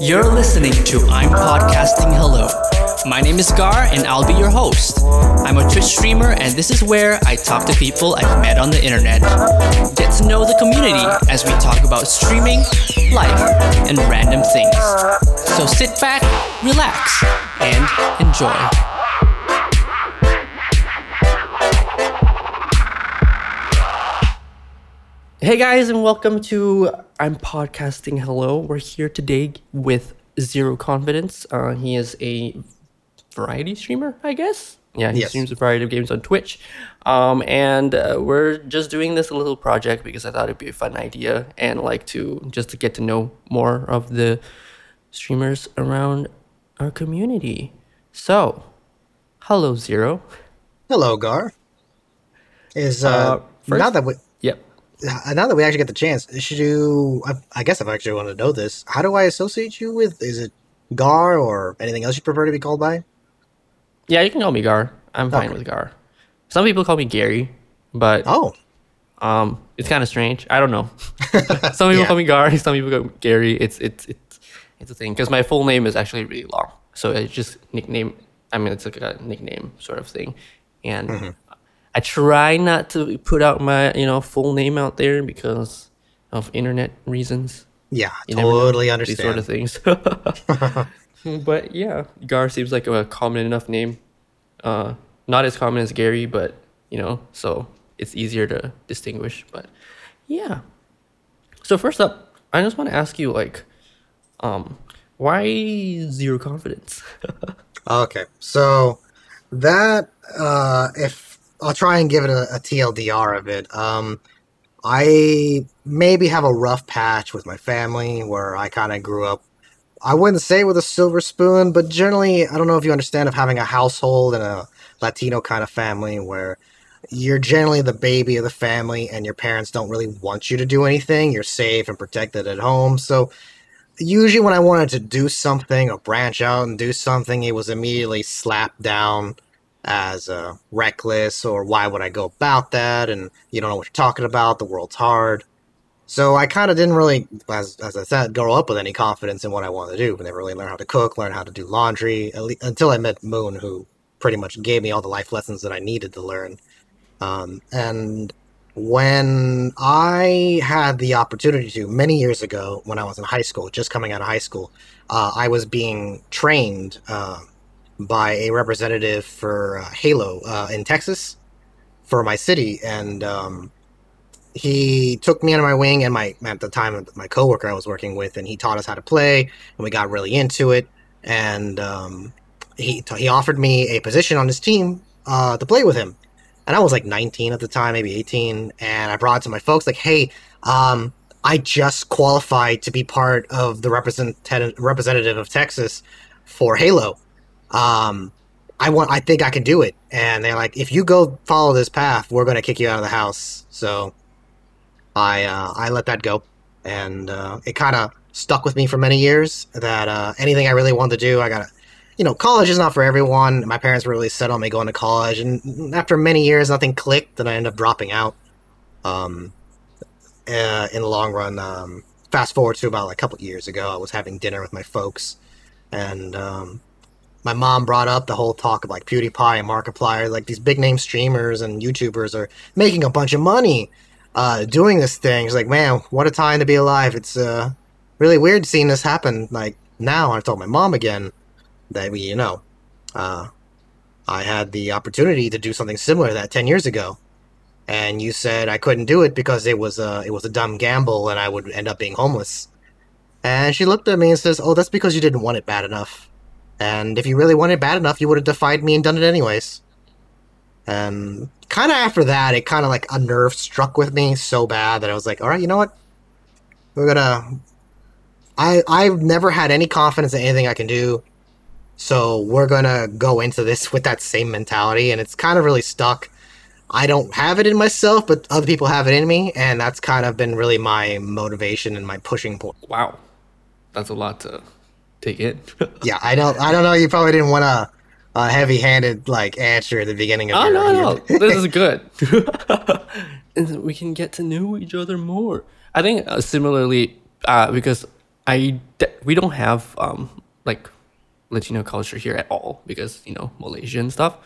You're listening to I'm Podcasting Hello. My name is Gar and I'll be your host. I'm a Twitch streamer and this is where I talk to people I've met on the internet. Get to know the community as we talk about streaming, life, and random things. So sit back, relax, and enjoy. Hey guys, and welcome to I'm Podcasting Hello. We're here today with Zero Confidence. Uh, he is a variety streamer, I guess. Yeah, he Yes. streams a variety of games on Twitch. Um, and uh, we're just doing this little project because I thought it'd be a fun idea and like to just to get to know more of the streamers around our community. So, hello, Zero. Hello, Gar. Is uh, Uh, first- now that we now that we actually get the chance, should you? I, I guess if I actually want to know this, how do I associate you with? Is it Gar or anything else you prefer to be called by? Yeah, you can call me Gar. I'm fine Okay. with Gar. Some people call me Gary, but Oh, Um, it's kind of strange. I don't know. some people Yeah. call me Gar. Some people call me Gary. It's it's it's it's a thing because my full name is actually really long, so it's just nickname. I mean, it's like a nickname sort of thing, and Mm-hmm. I try not to put out my you know full name out there because of internet reasons. yeah, You know, totally These understand. sort of things. but yeah, Gar seems like a common enough name. Uh, not as common as Gary, but you know, so it's easier to distinguish. But yeah. So first up, I just want to ask you, like, um, why zero confidence? Okay, so that uh, if I'll try and give it a, a TLDR of it. Um, I maybe have a rough patch with my family where I kind of grew up. I wouldn't say with a silver spoon, but generally, I don't know if you understand of having a household and a Latino kind of family where you're generally the baby of the family and your parents don't really want you to do anything. You're safe and protected at home. So usually when I wanted to do something or branch out and do something, it was immediately slapped down as uh, reckless or why would I go about that? And you don't know what you're talking about. The world's hard. So I kind of didn't really, as, as I said, grow up with any confidence in what I wanted to do. I never really learned how to cook, learn how to do laundry, at le- until I met Moon, who pretty much gave me all the life lessons that I needed to learn. Um, and when I had the opportunity to, many years ago, when I was in high school, just coming out of high school, uh, I was being trained uh, by a representative for uh, Halo uh, in Texas for my city. And um, he took me under my wing and my, at the time, my coworker I was working with, and he taught us how to play, and we got really into it. And um, he, he offered me a position on his team uh, to play with him and I was like 19 at the time, maybe 18. And I brought it to my folks, like, hey, um, I just qualified to be part of the representative representative of Texas for Halo. Um, I want, I think I can do it. And they're like, if you go follow this path, we're going to kick you out of the house. So I, uh, I let that go. And uh, it kind of stuck with me for many years that uh, anything I really wanted to do, I got to you know, college is not for everyone. My parents were really set on me going to college, and after many years, nothing clicked, and I ended up dropping out. Um, uh, in the long run, um, fast forward to about like a couple years ago, I was having dinner with my folks, and um, my mom brought up the whole talk of like PewDiePie and Markiplier, like these big name streamers and YouTubers are making a bunch of money uh, doing this thing. She's like, man, what a time to be alive! It's uh, really weird seeing this happen like now. I told my mom again that we, you know, uh, I had the opportunity to do something similar to that ten years ago, and you said I couldn't do it because it was a it was a dumb gamble and I would end up being homeless. And she looked at me and says, "Oh, that's because you didn't want it bad enough. And if you really wanted bad enough, you would have defied me and done it anyways." And kind of after that, it kind of like a nerve struck with me so bad that I was like, "All right, you know what? We're gonna." I I've never had any confidence in anything I can do. So we're gonna go into this with that same mentality, and it's kind of really stuck. I don't have it in myself, but other people have it in me, and that's kind of been really my motivation and my pushing point. wow, that's a lot to take in. Yeah, I don't, I don't know. You probably didn't want a, a heavy-handed like answer at the beginning of Oh your. no, no, this is good. and we can get to know each other more. I think uh, similarly, uh, because I de- we don't have um like Latino culture here at all because you know Malaysia and stuff.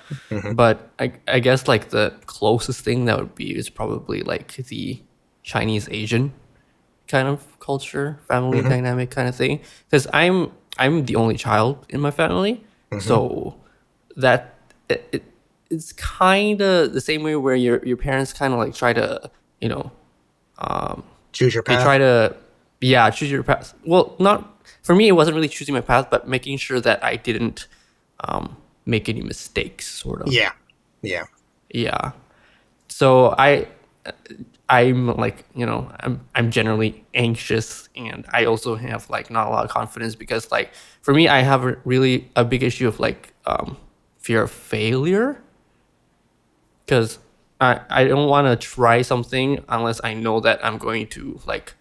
But I I guess like the closest thing that would be is probably like the Chinese Asian kind of culture, family dynamic kind of thing. Because I'm I'm the only child in my family, so that it, it it's kind of the same way where your your parents kind of like try to you know um, Choose your path. they try to yeah choose your path. Well not for me it wasn't really choosing my path but making sure that i didn't um, make any mistakes sort of. Yeah, yeah. yeah. So i i'm like you know i'm i'm generally anxious and i also have like not a lot of confidence because like for me i have a really a big issue of like um fear of failure. Because i i don't want to try something unless i know that i'm going to like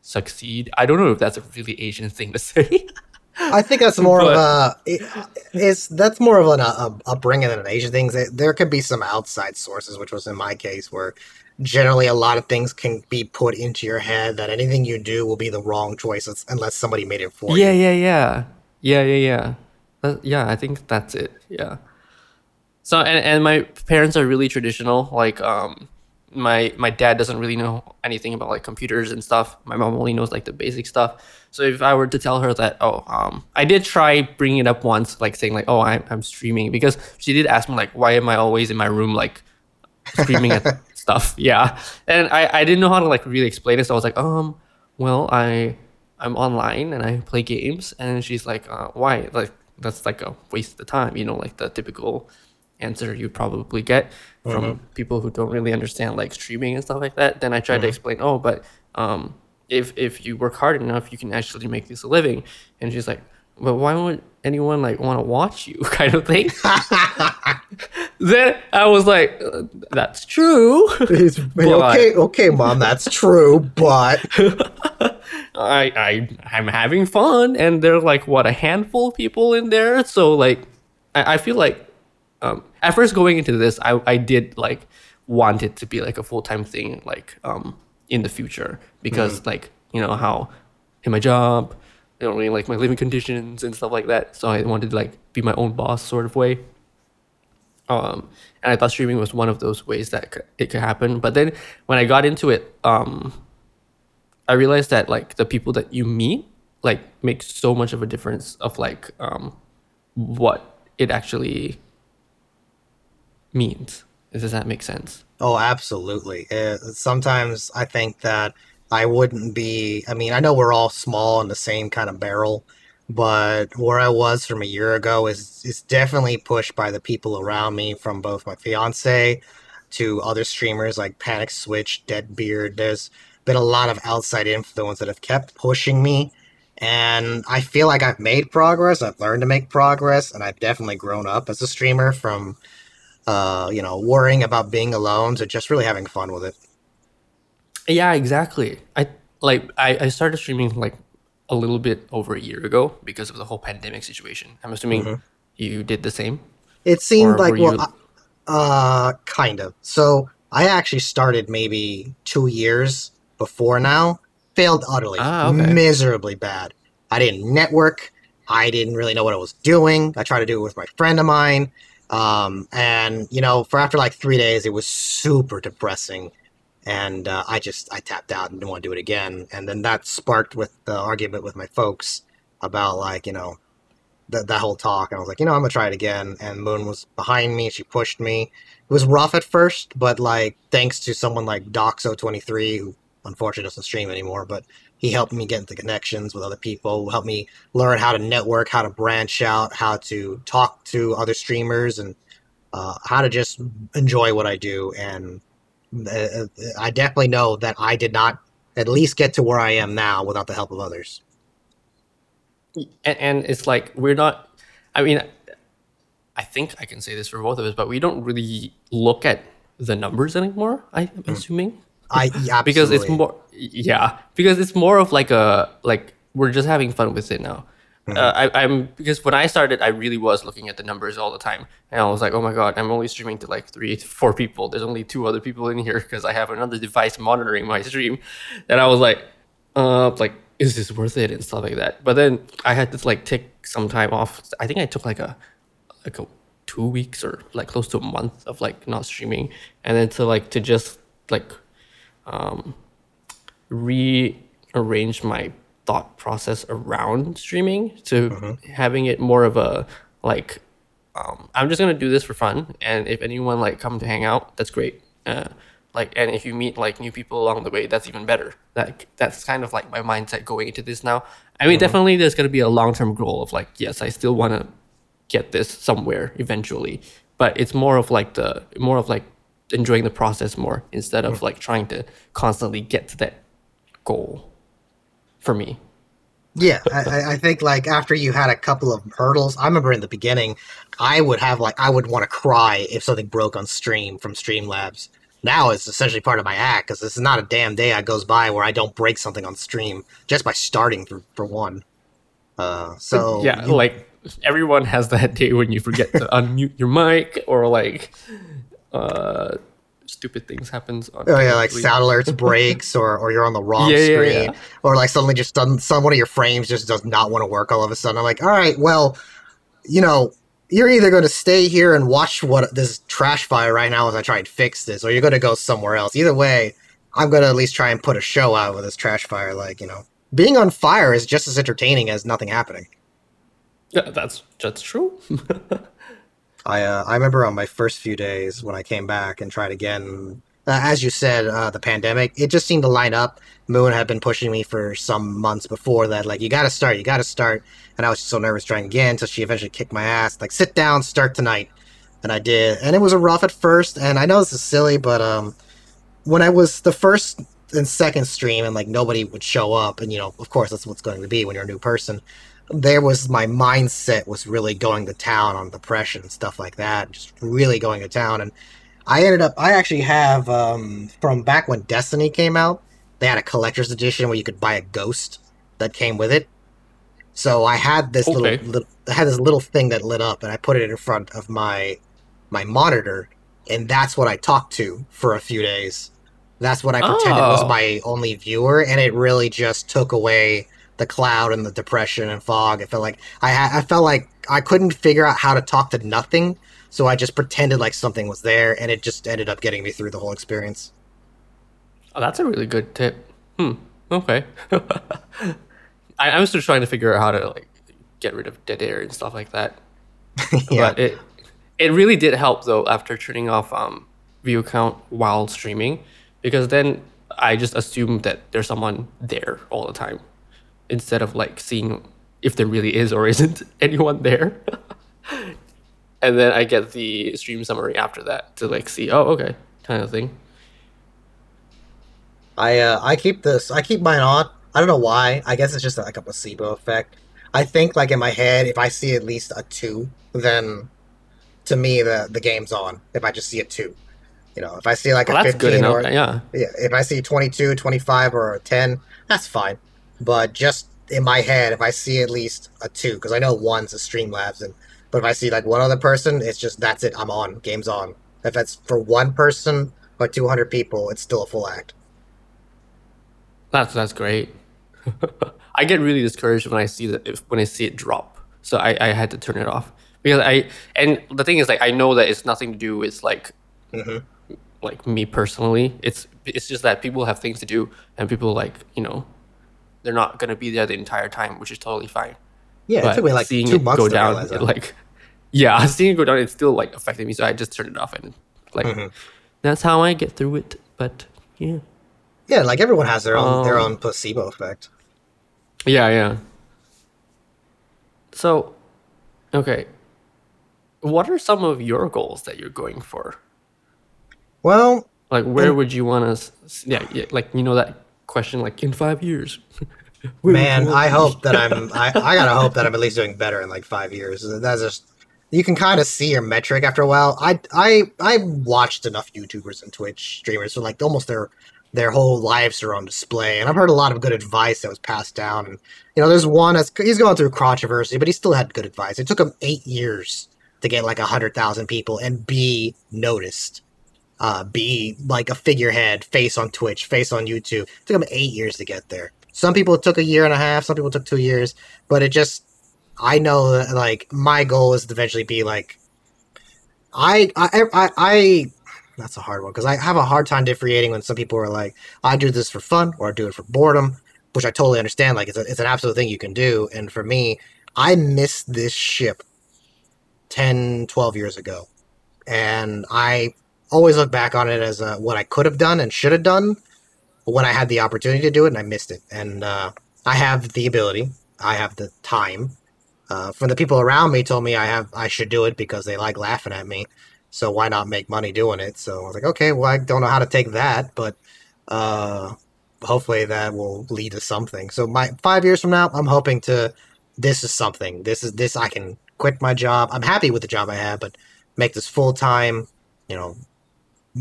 succeed. I don't know if that's a really asian thing to say I think that's more of a it, it's that's more of an a, upbringing than an Asian thing. There- could be some outside sources, which was in my case, where generally a lot of things can be put into your head that anything you do will be the wrong choice unless- unless somebody made it for yeah you. yeah yeah yeah yeah yeah yeah. yeah i think that's it yeah so and, and my parents are really traditional like um my my dad doesn't really know anything about like computers and stuff. My mom only knows like the basic stuff. So if i were to tell her that oh um i did try bringing it up once like saying like oh i'm, I'm streaming because she did ask me like why am i always in my room like screaming at stuff. Yeah, and I I didn't know how to like really explain it, so I was like, um, well, I I'm online and I play games, and she's like, uh, why? Like that's like a waste of time, you know, like the typical answer you probably get from people who don't really understand like streaming and stuff like that. Then I tried to explain, oh, but um, if if you work hard enough, you can actually make this a living. And she's like, but why would anyone like want to watch you, kind of thing? then I was like, uh, that's true. Okay, okay, mom, that's true, but I I I'm having fun, and there are like what a handful of people in there. So like, I, I feel like, um, at first going into this, I I did like want it to be like a full time thing, like um in the future because like you know how in my job, I don't really like my living conditions and stuff like that. So I wanted to like be my own boss sort of way. Um, and I thought streaming was one of those ways that c- it could happen. But then when I got into it, um, I realized that like the people that you meet like make so much of a difference of like um, what it actually means. Does that make sense? Oh, absolutely. Sometimes I think that I wouldn't be. I mean, I know we're all small in the same kind of barrel, but where I was from a year ago is is definitely pushed by the people around me, from both my fiance to other streamers like Panic Switch, Deadbeard. There's been a lot of outside influence that have kept pushing me, and I feel like I've made progress. I've learned to make progress, and I've definitely grown up as a streamer from uh, you know, worrying about being alone to just really having fun with it. Yeah, exactly. I like I, I started streaming like a little bit over a year ago because of the whole pandemic situation. I'm assuming you did the same. It seemed Or like, well, you- uh, kind of. So I actually started maybe two years before now. Failed utterly, Ah, okay. miserably bad. I didn't network. I didn't really know what I was doing. I tried to do it with my friend of mine. Um, and you know, for after like three days, it was super depressing. And uh, I just I tapped out and didn't want to do it again. And then that sparked with the argument with my folks about like you know that that whole talk. And I was like, you know, I'm gonna try it again. And Moon was behind me. She pushed me. It was rough at first, but like thanks to someone like Doxo23, who unfortunately doesn't stream anymore, but he helped me get into connections with other people, helped me learn how to network, how to branch out, how to talk to other streamers, and uh, how to just enjoy what I do. And uh, I definitely know that I did not at least get to where I am now without the help of others. and, and it's like we're not i mean i think i can say this for both of us but we don't really look at the numbers anymore i'm assuming I yeah, because it's more yeah because it's more of like a like we're just having fun with it now. Uh, I, i'm because when i started i really was looking at the numbers all the time. And i was like oh my god i'm only streaming to like three to four people. There's only two other people in here because i have another device monitoring my stream. And i was like uh like is this worth it? and stuff like that. But then I had to like take some time off. I think I took like a like a two weeks or like close to a month of like not streaming, and then to like to just like um rearrange my thought process around streaming to Mm-hmm. having it more of a like um, I'm just gonna do this for fun, and if anyone like come to hang out, that's great. Uh, like, and if you meet like new people along the way, that's even better. That that's kind of like my mindset going into this now. I mean, definitely there's gonna be a long term goal of like, yes, I still want to get this somewhere eventually, but it's more of like the more of like enjoying the process more instead of like trying to constantly get to that goal. For me, Yeah, I, I- I think like after you had a couple of hurdles, I remember in the beginning, I would have like I would want to cry if something broke on stream from Streamlabs. Now it's essentially part of my act because this is not a damn day that goes by where I don't break something on stream just by starting for, for one. Uh, so yeah, you- like everyone has that day when you forget to unmute your mic or like uh stupid things happens on Oh yeah, like sound alerts breaks, or or you're on the wrong Yeah, yeah, screen, yeah. or like suddenly just some some one of your frames just does not want to work all of a sudden. I'm like, all right, well, you know, you're either going to stay here and watch what this trash fire right now as I try and fix this, or you're going to go somewhere else. Either way, I'm going to at least try and put a show out with this trash fire. Like you know, being on fire is just as entertaining as nothing happening. Yeah, that's that's true. I uh, I remember on my first few days when I came back and tried again. Uh, as you said, uh, the pandemic it just seemed to line up. Moon had been pushing me for some months before that, like you got to start, you got to start, and I was just so nervous trying again until she eventually kicked my ass. Like sit down, start tonight, and I did, and it was a rough at first. And I know this is silly, but um, when I was the first and second stream and like nobody would show up, and you know, of course that's what's going to be when you're a new person there was my mindset was really going to town on depression and stuff like that just really going to town and i ended up i actually have um from back when destiny came out they had a collector's edition where you could buy a ghost that came with it so i had this Okay. little, little i had this little thing that lit up and i put it in front of my my monitor and that's what i talked to for a few days that's what i pretended was Oh. my only viewer and it really just took away the cloud and the depression and fog. I felt like I ha- I felt like I couldn't figure out how to talk to nothing, so I just pretended like something was there, and it just ended up getting me through the whole experience. Oh, that's a really good tip. Hmm. Okay. I, I'm still trying to figure out how to like get rid of dead air and stuff like that. yeah, But it it really did help though after turning off um view count while streaming because then I just assumed that there's someone there all the time instead of like seeing if there really is or isn't anyone there. and then I get the stream summary after that to like see, oh okay, kind of thing. I uh, I keep this. I keep mine on. I don't know why. I guess it's just like a placebo effect. I think like in my head, if I see at least a two, then to me the the game's on. If I just see a two, you know, if I see like Well, a fifteen enough. or Yeah. Yeah, if I see 22, 25, or a 10, that's fine. But just in my head, if I see at least a 2, because I know one's a Streamlabs, and but if I see like one other person, it's just that's it, I'm on, game's on. If it's for one person or 200 people, it's still a full act. That's that's great. I get really discouraged when I see that if, when I see it drop. So I, I had to turn it off because I and the thing is like I know that it's nothing to do with like Mhm. like me personally. It's it's just that people have things to do and people like you know they're not gonna be there the entire time, which is totally fine. Yeah, it But took me like seeing two it months go to down, it, like yeah, seeing it go down, it's still like affecting me. So I just turned it off and like Mhm. that's how I get through it. But yeah. Yeah, like everyone has their own their Um, own placebo effect. Yeah, yeah. So, okay. What are some of your goals that you're going for? Well, Like, where Um, would you want to? Yeah, yeah, like you know that question, like in five years. Man, I hope that I'm I, I gotta hope that I'm at least doing better in like five years. That's just you can kind of see your metric after a while. I I I watched enough YouTubers and Twitch streamers, so like almost their their whole lives are on display, and I've heard a lot of good advice that was passed down. And you know, there's one that's he's going through controversy, but he still had good advice. It took him eight years to get like a hundred thousand people and be noticed. Uh, be like a figurehead, face on Twitch, face on YouTube. It took him eight years to get there. Some people took a year and a half. Some people took two years. But it just, I know that like my goal is to eventually be like, I I I, I that's a hard one because I have a hard time differentiating when some people are like, I do this for fun or I do it for boredom, which I totally understand. Like it's a, it's an absolute thing you can do. And for me, I missed this ship 10, 12 years ago. And I always look back on it as uh, what I could have done and should have done when I had the opportunity to do it and I missed it. And uh, I have the ability, I have the time. Uh, from the people around me told me I have I should do it because they like laughing at me. So why not make money doing it? So I was like, okay, well I don't know how to take that, but uh, hopefully that will lead to something. So my five years from now, I'm hoping to this is something. This is this I can quit my job. I'm happy with the job I have, but make this full time. You know,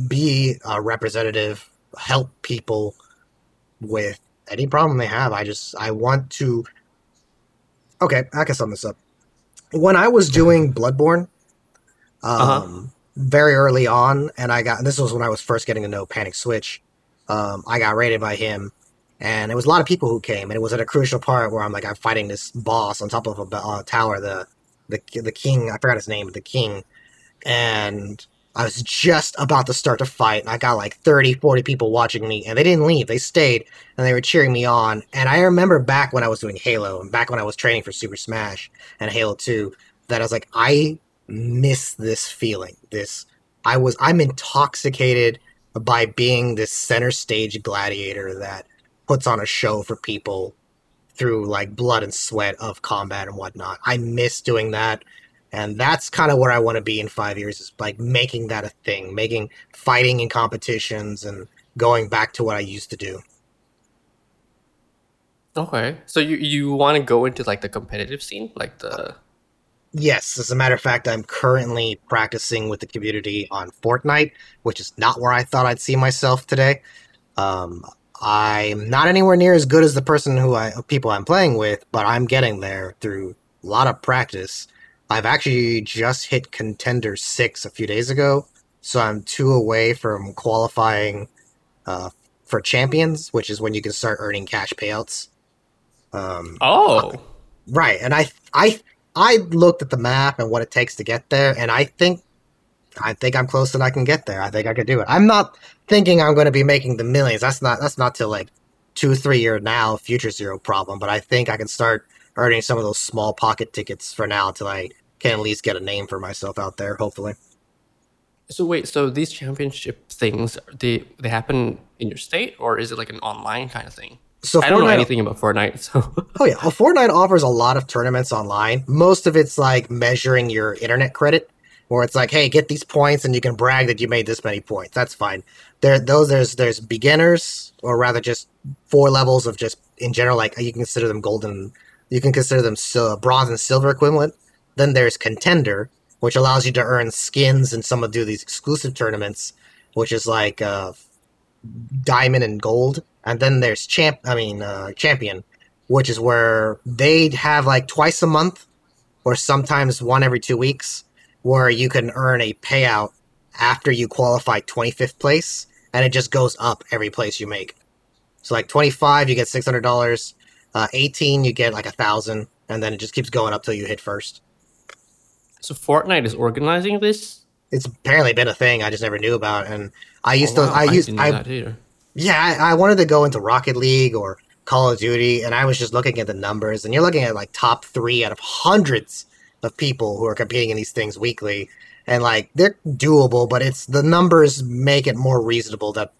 be a representative, help people with any problem they have. I just I want to. Okay, I can sum this up. When I was doing Bloodborne, um, Uh-huh. very early on, and I got this was when I was first getting to know Panic Switch. Um, I got raided by him, and it was a lot of people who came, and it was at a crucial part where I'm like I'm fighting this boss on top of a uh, tower, the the the king. I forgot his name, the king, and I was just about to start to fight, and I got like 30, 40 people watching me, and they didn't leave. They stayed, and they were cheering me on. And I remember back when I was doing Halo, and back when I was training for Super Smash and Halo 2, that I was like, I miss this feeling. This, I was, I'm intoxicated by being this center stage gladiator that puts on a show for people through like blood and sweat of combat and whatnot. I miss doing that and that's kind of where I want to be in five years is like making that a thing, making fighting in competitions and going back to what I used to do. Okay. So you you want to go into like the competitive scene, like the Yes, as a matter of fact, I'm currently practicing with the community on Fortnite, which is not where I thought I'd see myself today. Um, I'm not anywhere near as good as the person who I people I'm playing with, but I'm getting there through a lot of practice. I've actually just hit contender six a few days ago, so I'm two away from qualifying uh, for champions, which is when you can start earning cash payouts. Um, oh Right, and I I I looked at the map and what it takes to get there, and I think I think I'm close and I can get there. I think I could do it. I'm not thinking I'm going to be making the millions. That's not that's not till like two three year now future zero problem. But I think I can start earning some of those small pocket tickets for now until I can at least get a name for myself out there. Hopefully, So wait, so these championship things they they happen in your state or is it like an online kind of thing? so I don't know anything about Fortnite, so Oh yeah, well, Fortnite offers a lot of tournaments online. Most of it's like measuring your internet credit, where it's like, hey, get these points, and you can brag that you made this many points. That's fine. There, those there's there's beginners, or rather, just four levels of just in general. Like you can consider them golden, you can consider them bronze and silver equivalent. Then there's contender, which allows you to earn skins and some of do these exclusive tournaments, which is like uh, diamond and gold. And then there's champ. I mean, uh, champion, which is where they have like twice a month or sometimes one every two weeks where you can earn a payout after you qualify 25th place and it just goes up every place you make so like 25 you get $600 uh, 18 you get like a thousand and then it just keeps going up till you hit first so Fortnite is organizing this. it's apparently been a thing i just never knew about and i used Oh, to wow, i used i that either. Yeah, I, I wanted to go into Rocket League or Call of Duty, and I was just looking at the numbers, and you're looking at like top three out of hundreds of people who are competing in these things weekly, and like they're doable, but it's the numbers make it more reasonable that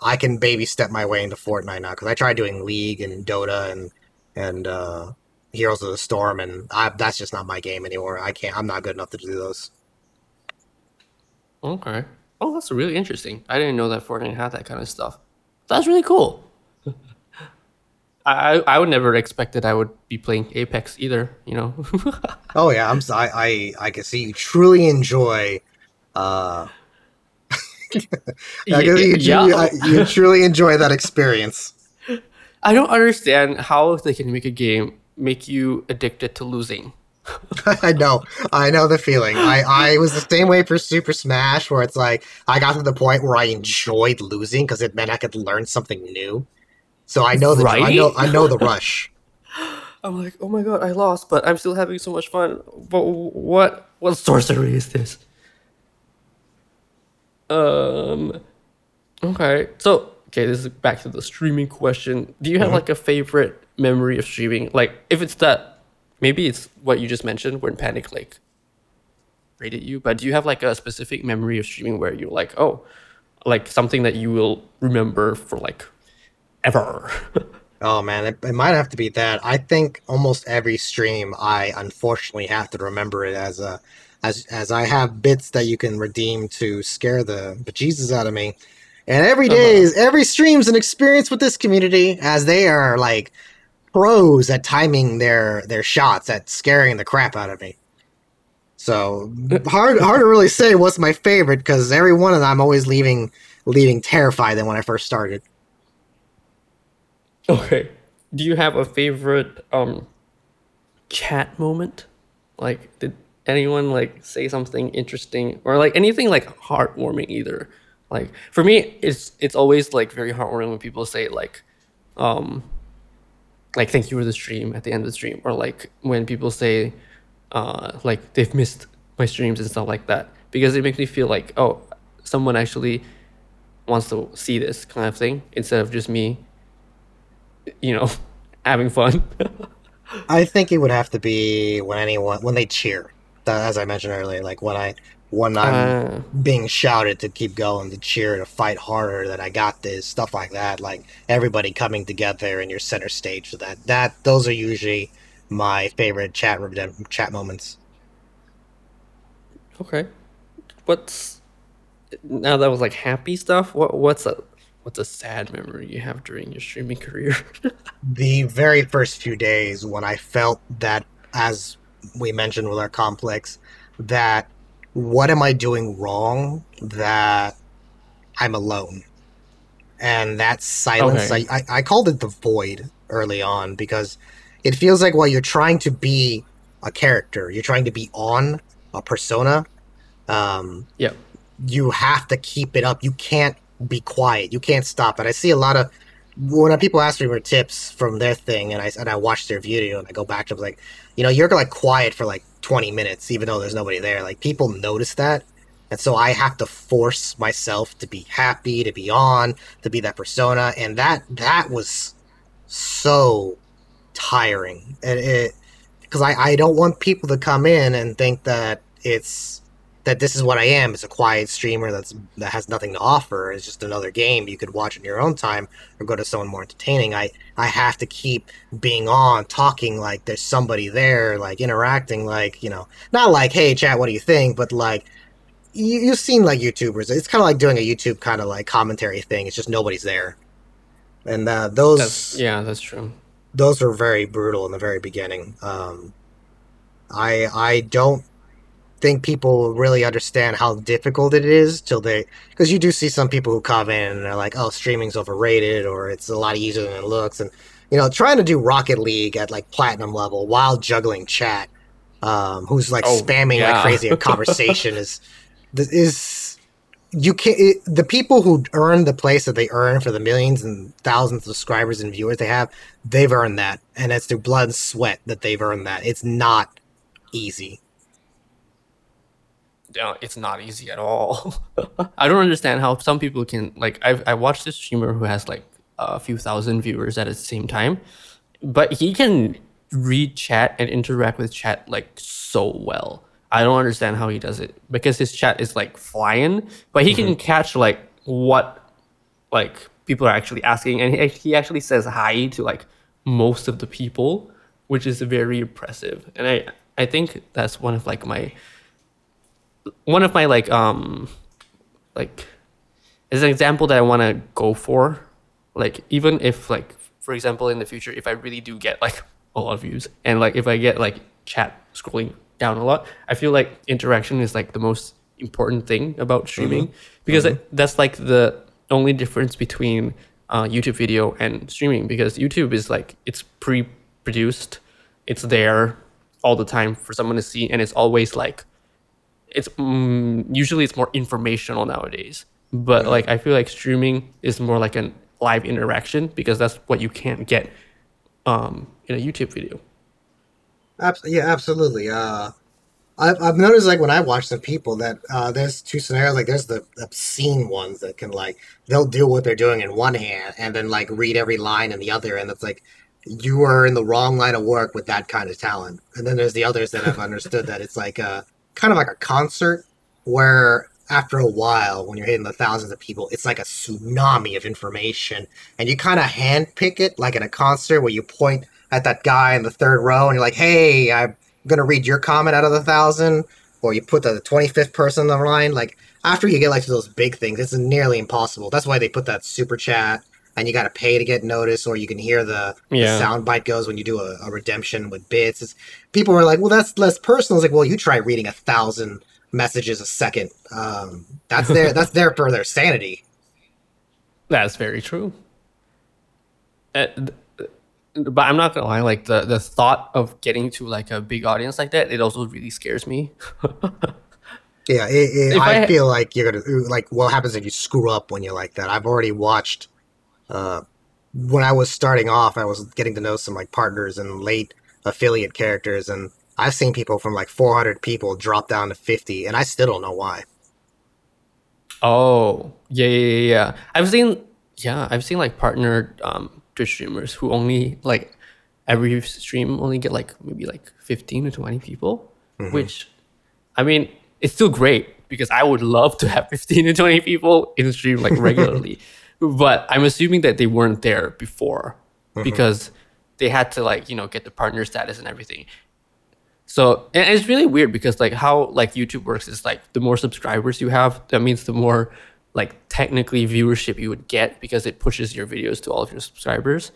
I can baby step my way into Fortnite now because I tried doing League and Dota and and uh, Heroes of the Storm, and I, that's just not my game anymore. I can't. I'm not good enough to do those. Okay. Oh, that's really interesting. I didn't know that Fortnite had that kind of stuff. That's really cool. I I would never expect that I would be playing Apex either. You know. Oh yeah, I'm. I I can see you truly enjoy. Uh, I see you, yeah. truly, I, you truly enjoy that experience. I don't understand how they can make a game make you addicted to losing. I know, I know the feeling. I I was the same way for Super Smash, where it's like I got to the point where I enjoyed losing because it meant I could learn something new. So I know the I know I know the rush. I'm like, oh my god, I lost, but I'm still having so much fun. But what what sorcery is this? Um. Okay, so okay, this is back to the streaming question. Do you have like a favorite memory of streaming? Like, if it's that, maybe it's what you just mentioned when Panic like rated you. But do you have like a specific memory of streaming where you're like, oh, like something that you will remember for like ever? Oh man, it, it might have to be that. I think almost every stream, I unfortunately have to remember it as a, as as I have bits that you can redeem to scare the bejesus out of me. And every uh-huh. day is every stream's an experience with this community, as they are like pros at timing their their shots at scaring the crap out of me. So hard hard to really say what's my favorite because every one of them I'm always leaving leaving terrified than when I first started. Okay. Do you have a favorite um chat moment? Like did anyone like say something interesting or like anything like heartwarming either? Like for me it's it's always like very heartwarming when people say like um like thank you for the stream at the end of the stream or like when people say uh like they've missed my streams and stuff like that because it makes me feel like oh someone actually wants to see this kind of thing instead of just me you know, having fun. I think it would have to be when anyone when they cheer. As I mentioned earlier, like when I when I'm Uh, being shouted to keep going, to cheer, to fight harder, that I got this, stuff like that. Like everybody coming together in your center stage. So that that those are usually my favorite chat redem- chat moments. okay. What's now that was like happy stuff? What what's a what's a sad memory you have during your streaming career? the very first few days when I felt that, as we mentioned with our complex, that what am I doing wrong that I'm alone? And that silence, Okay. I, I, I called it the void early on because it feels like while you're trying to be a character, you're trying to be on a persona, um, yeah. you have to keep it up. You can't be quiet. You can't stop it. I see a lot of when people ask me for tips from their thing, and I and I watch their video and I go back to them, like, you know, you're like quiet for like 20 minutes, even though there's nobody there. Like people notice that, and so I have to force myself to be happy, to be on, to be that persona, and that that was so tiring, and it because I I don't want people to come in and think that it's that this is what I am. It's a quiet streamer that's that has nothing to offer. It's just another game you could watch in your own time or go to someone more entertaining. I I have to keep being on, talking like there's somebody there, like interacting, like you know, not like hey chat, what do you think, but like you, you've seen like YouTubers. It's kind of like doing a YouTube kind of like commentary thing. It's just nobody's there, and uh, those That's yeah, that's true. those were very brutal in the very beginning. Um, I I don't think people really understand how difficult it is till they because you do see some people who come in and they're like, oh, streaming's overrated or it's a lot easier than it looks, and you know, trying to do Rocket League at like platinum level while juggling chat, um, who's like Oh, spamming yeah. like crazy a conversation is is you can't it, the people who earn the place that they earn for the millions and thousands of subscribers and viewers they have they've earned that and it's through blood and sweat that they've earned that it's not easy Yeah, it's not easy at all. I don't understand how some people can like. I've I watched this streamer who has like a few thousand viewers at the same time, but he can read chat and interact with chat like so well. I don't understand how he does it because his chat is like flying, but he can mm-hmm. catch like what like people are actually asking, and he, he actually says hi to like most of the people, which is very impressive. And I I think that's one of like my one of my like um like as an example that I want to go for. Like even if like for example in the future if I really do get like a lot of views and like if I get like chat scrolling down a lot I feel like interaction is like the most important thing about streaming. Because it, that's like the only difference between uh, YouTube video and streaming. Because YouTube is like it's pre-produced. It's there all the time for someone to see. And it's always like it's mm, usually it's more informational nowadays but like i feel like streaming is more like a live interaction because that's what you can't get um, in a YouTube video. Abs- yeah, absolutely. Uh, I've, I've noticed like when I watch some people that uh, there's two scenarios. Like there's the obscene ones that can like they'll do what they're doing in one hand and then like read every line in the other, and it's like you are in the wrong line of work with that kind of talent. And then there's the others that I've understood that it's like a kind of like a concert where after a while, when you're hitting the thousands of people, it's like a tsunami of information, and you kind of handpick it like in a concert where you point at that guy in the third row and you're like, "Hey, I'm gonna read your comment out of the thousand, or you put the 25th person on the line. Like after you get like to those big things, it's nearly impossible. That's why they put that super chat and you got to pay to get noticed, or you can hear the, Yeah. the sound bite goes when you do a, a redemption with bits. It's, people are like, well, that's less personal. It's like, well, you try reading a thousand messages a second. Um, that's there. that's there for their sanity. That's very true. Uh, but I'm not gonna lie, like the the thought of getting to like a big audience like that, it also really scares me. Yeah, it, it, I, I- feel like you're gonna like. What happens if you screw up when you're like that? I've already watched. Uh, when I was starting off, I was getting to know some like partners and late affiliate characters, and I've seen people from like 400 people drop down to 50, and I still don't know why. Oh, yeah, yeah, yeah, yeah. I've seen, yeah, I've seen like partnered um, Twitch streamers who only like every stream only get like maybe like 15 to 20 people, which I mean, it's still great because I would love to have 15 to 20 people in the stream like regularly. But I'm assuming that they weren't there before mm-hmm. because they had to like, you know, get the partner status and everything. So and it's really weird because like how like YouTube works is like the more subscribers you have, that means the more like technically viewership you would get because it pushes your videos to all of your subscribers.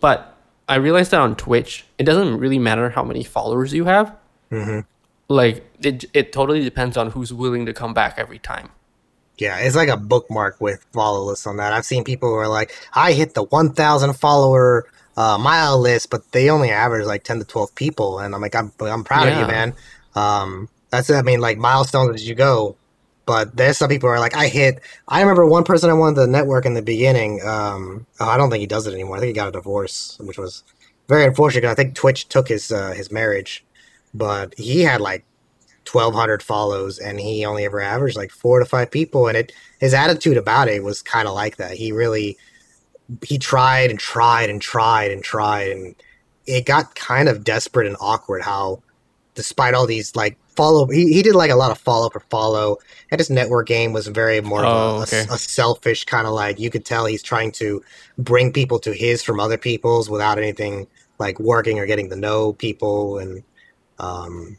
But I realized that on Twitch, it doesn't really matter how many followers you have. Mm-hmm. Like it, it totally depends on who's willing to come back every time. Yeah, it's like a bookmark with follow lists on that. I've seen people who are like, I hit the 1,000 follower uh, mile list, but they only average like 10 to 12 people, and I'm like, I'm I'm proud of you, man. Um, that's I mean, like milestones as you go. But there's some people who are like, I hit. I remember one person I wanted to network in the beginning. Um, oh, I don't think he does it anymore. I think he got a divorce, which was very unfortunate. I think Twitch took his uh, his marriage, but he had like 1200 follows and he only ever averaged like four to five people and it his attitude about it was kind of like that he really he tried and tried and tried and tried and it got kind of desperate and awkward how despite all these like follow he, he did like a lot of follow for follow and his network game was very more of Oh, a, a- okay. a selfish kind of like you could tell he's trying to bring people to his from other people's without anything like working or getting to know people and um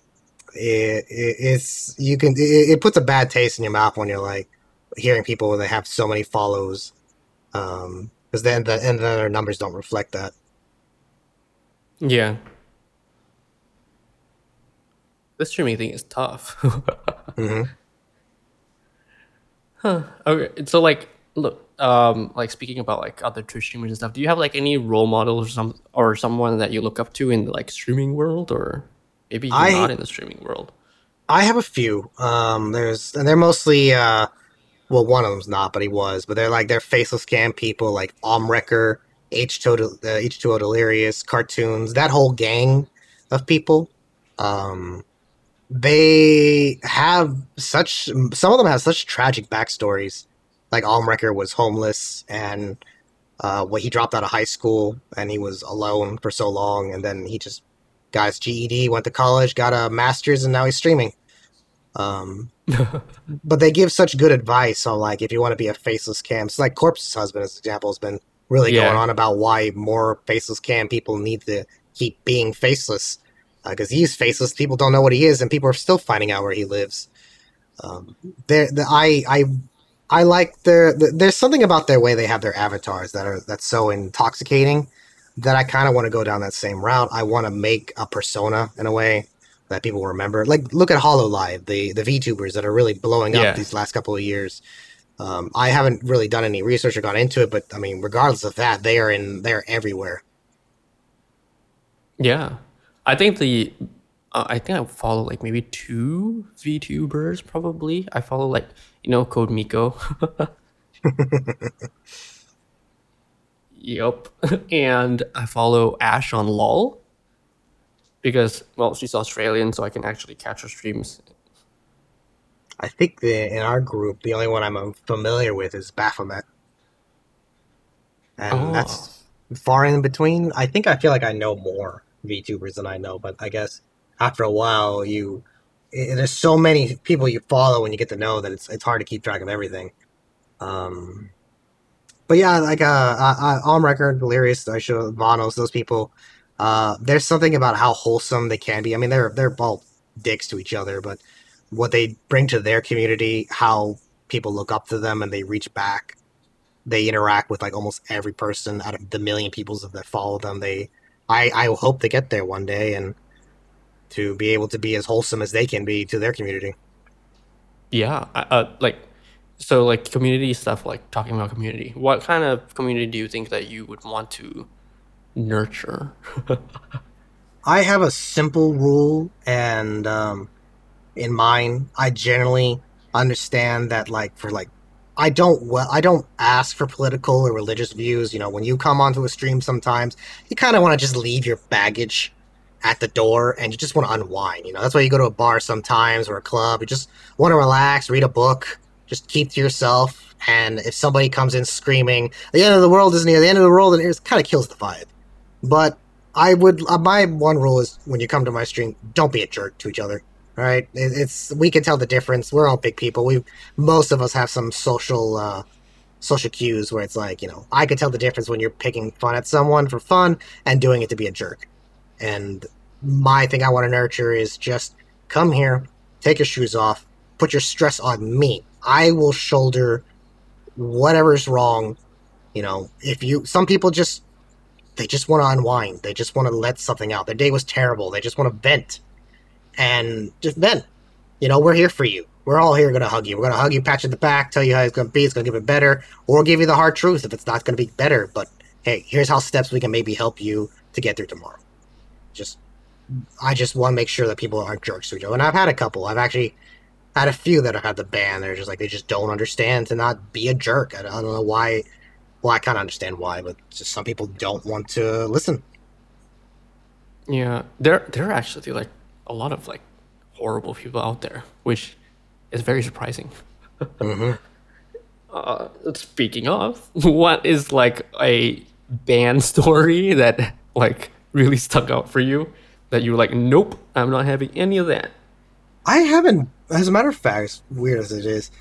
it, it it's you can it, it puts a bad taste in your mouth when you're like hearing people when they have so many follows um because then the and then their numbers don't reflect that Yeah. the streaming thing is tough. mm-hmm. Okay, so like, look, um, like speaking about like other Twitch streamers and stuff, do you have like any role models or some or someone that you look up to in the like streaming world, or maybe you're I- not in the streaming world? I have a few. Um, there's and they're mostly uh, well, one of them's not, but he was. But they're like they're faceless cam people, like Ohmwrecker, H two H two O Delirious, Cartoonz, that whole gang of people. Um, they have such some of them have such tragic backstories. Like Ohmwrecker was homeless and uh, what he dropped out of high school and he was alone for so long, and then he just got his GED, went to college, got a master's, and now he's streaming. Um, but they give such good advice on like if you want to be a faceless cam. It's like Corpse Husband, as an example, has been really Yeah. going on about why more faceless cam people need to keep being faceless because he's faceless. People don't know what he is, and people are still finding out where he lives. Um, there, the, I, I, I like their. The, there's something about their way they have their avatars that are that's so intoxicating that I kind of want to go down that same route. I want to make a persona in a way that people remember. Like look at Hololive, the the VTubers that are really blowing up Yeah. these last couple of years. Um, I haven't really done any research or gone into it, but I mean, regardless of that, they are in they're everywhere. Yeah, I think the uh, I think I follow like maybe two VTubers probably. I follow like you know CodeMiko. Yep. and I follow Ash on LOL because well, she's Australian, so I can actually catch her streams. I think the in our group, the only one I'm familiar with is Baphomet, and Oh. that's far in between. I think I feel like I know more VTubers than I know, but I guess after a while, you i there's so many people you follow and you get to know that it's it's hard to keep track of everything. Um, but yeah, like uh, I, on record, Delirious, I show Vanoss, those people. Uh, there's something about how wholesome they can be. I mean, they're they're all dicks to each other, but what they bring to their community, how people look up to them and they reach back. They interact with like almost every person out of the million people that follow them. They, I, I hope to get there one day and to be able to be as wholesome as they can be to their community. Yeah, uh, like so like community stuff like talking about community. What kind of community do you think that you would want to nurture? I have a simple rule, and um, in mine, I generally understand that, like, for like, I don't well, I don't ask for political or religious views. You know, when you come onto a stream, sometimes you kind of want to just leave your baggage at the door, and you just want to unwind. You know, that's why you go to a bar sometimes or a club. You just want to relax, read a book, just keep to yourself. And if somebody comes in screaming, "The end of the world is near," the end of the world, and it kind of kills the vibe. But I would uh, my one rule is when you come to my stream, don't be a jerk to each other. Right, it, it's we can tell the difference. We're all big people. We most of us have some social uh, social cues where it's like you know I could tell the difference when you're picking fun at someone for fun and doing it to be a jerk. And my thing I want to nurture is just come here, take your shoes off, put your stress on me. I will shoulder whatever's wrong. You know, if you some people just they just want to unwind. They just want to let something out. Their day was terrible. They just want to vent. And just vent. You know, we're here for you. We're all here going to hug you. We're going to hug you, pat you in the back, tell you how it's going to be. It's going to give it better. Or give you the hard truth if it's not going to be better. But hey, here's how steps we can maybe help you to get through tomorrow. Just, I just want to make sure that people aren't jerks to each other. And I've had a couple. I've actually had a few that have had the ban. They're just like, they just don't understand to not be a jerk. I, I don't know why well, I kind of understand why, but just some people don't want to listen. Yeah, there there are actually like a lot of like horrible people out there, which is very surprising. hmm Uh, speaking of, what is like a band story that like really stuck out for you that you were like, nope, I'm not having any of that. I haven't, as a matter of fact, as weird as it is,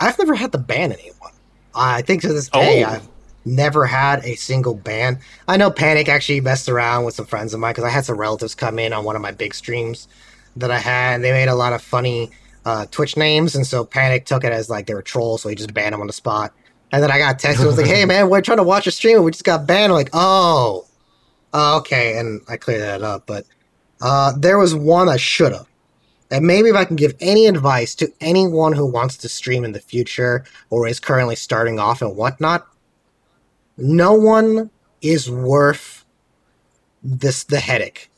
I've never had to ban anyone. I think to this day, Oh. I've never had a single ban. I know Panic actually messed around with some friends of mine because I had some relatives come in on one of my big streams that I had. They made a lot of funny uh, Twitch names, and so Panic took it as like they were trolls, so he just banned them on the spot. And then I got texted, was like, "Hey man, we're trying to watch a stream, and we just got banned." I'm like, "Oh, oh, okay," and I cleared that up. But uh, there was one I should have. And maybe if I can give any advice to anyone who wants to stream in the future or is currently starting off and whatnot, no one is worth this the headache.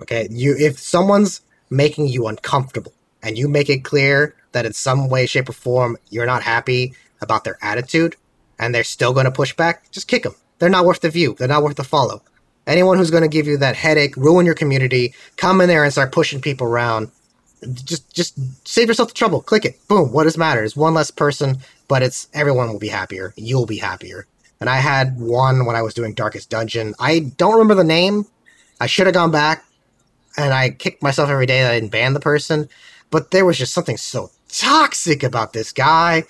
Okay, you if someone's making you uncomfortable and you make it clear that in some way, shape, or form you're not happy about their attitude and they're still going to push back, just kick them. They're not worth the view. They're not worth the follow. Anyone who's going to give you that headache, ruin your community, come in there and start pushing people around just just save yourself the trouble. Click it. Boom. What does matter? One less person, but it's everyone will be happier. You'll be happier. And I had one when I was doing Darkest Dungeon. I don't remember the name. I should have gone back and I kicked myself every day that I didn't ban the person. But there was just something so toxic about this guy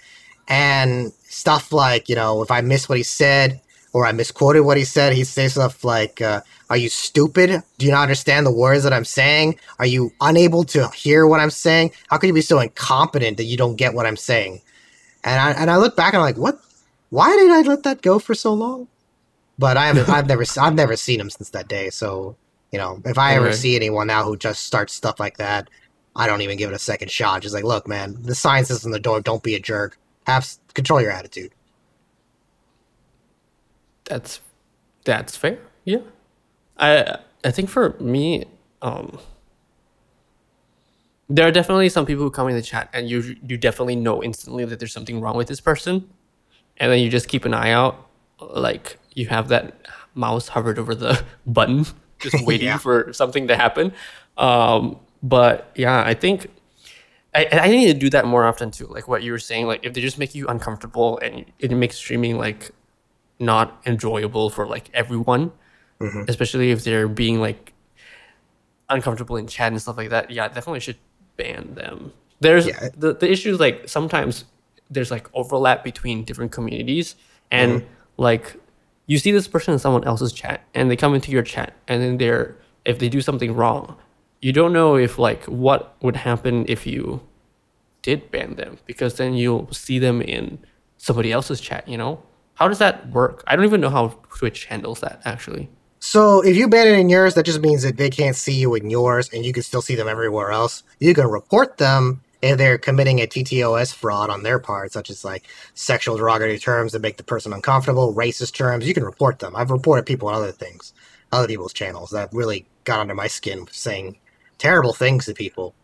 and stuff like, you know, if I miss what he said or I misquoted what he said, he'd say stuff like, uh, Are you stupid? Do you not understand the words that I'm saying? Are you unable to hear what I'm saying? How could you be so incompetent that you don't get what I'm saying? And I, and I look back and I'm like, What? Why did I let that go for so long? But I haven't, I've never, I've never seen him since that day. So, you know, if I ever Okay. see anyone now who just starts stuff like that, I don't even give it a second shot. Just like, look, man, the science is in the door. Don't be a jerk. Have control your attitude. That's that's fair. Yeah. I I think for me, um there are definitely some people who come in the chat and you you definitely know instantly that there's something wrong with this person. And then you just keep an eye out like you have that mouse hovered over the button, just waiting Yeah. for something to happen. Um, but yeah, I think I, I need to do that more often too. Like what you were saying, like if they just make you uncomfortable and it makes streaming like not enjoyable for like everyone, Mm-hmm. especially if they're being like uncomfortable in chat and stuff like that. Yeah, definitely should ban them. There's Yeah. the the issue is like sometimes there's like overlap between different communities and mm-hmm. like you see this person in someone else's chat and they come into your chat and then they're if they do something wrong you don't know if like what would happen if you did ban them because then you'll see them in somebody else's chat you know how does that work i don't even know how twitch handles that actually So if you ban it in yours, that just means that they can't see you in yours, and you can still see them everywhere else. You can report them if they're committing a TTOS fraud on their part, such as like sexual derogatory terms that make the person uncomfortable, racist terms. You can report them. I've reported people on other things, other people's channels that really got under my skin, saying terrible things to people.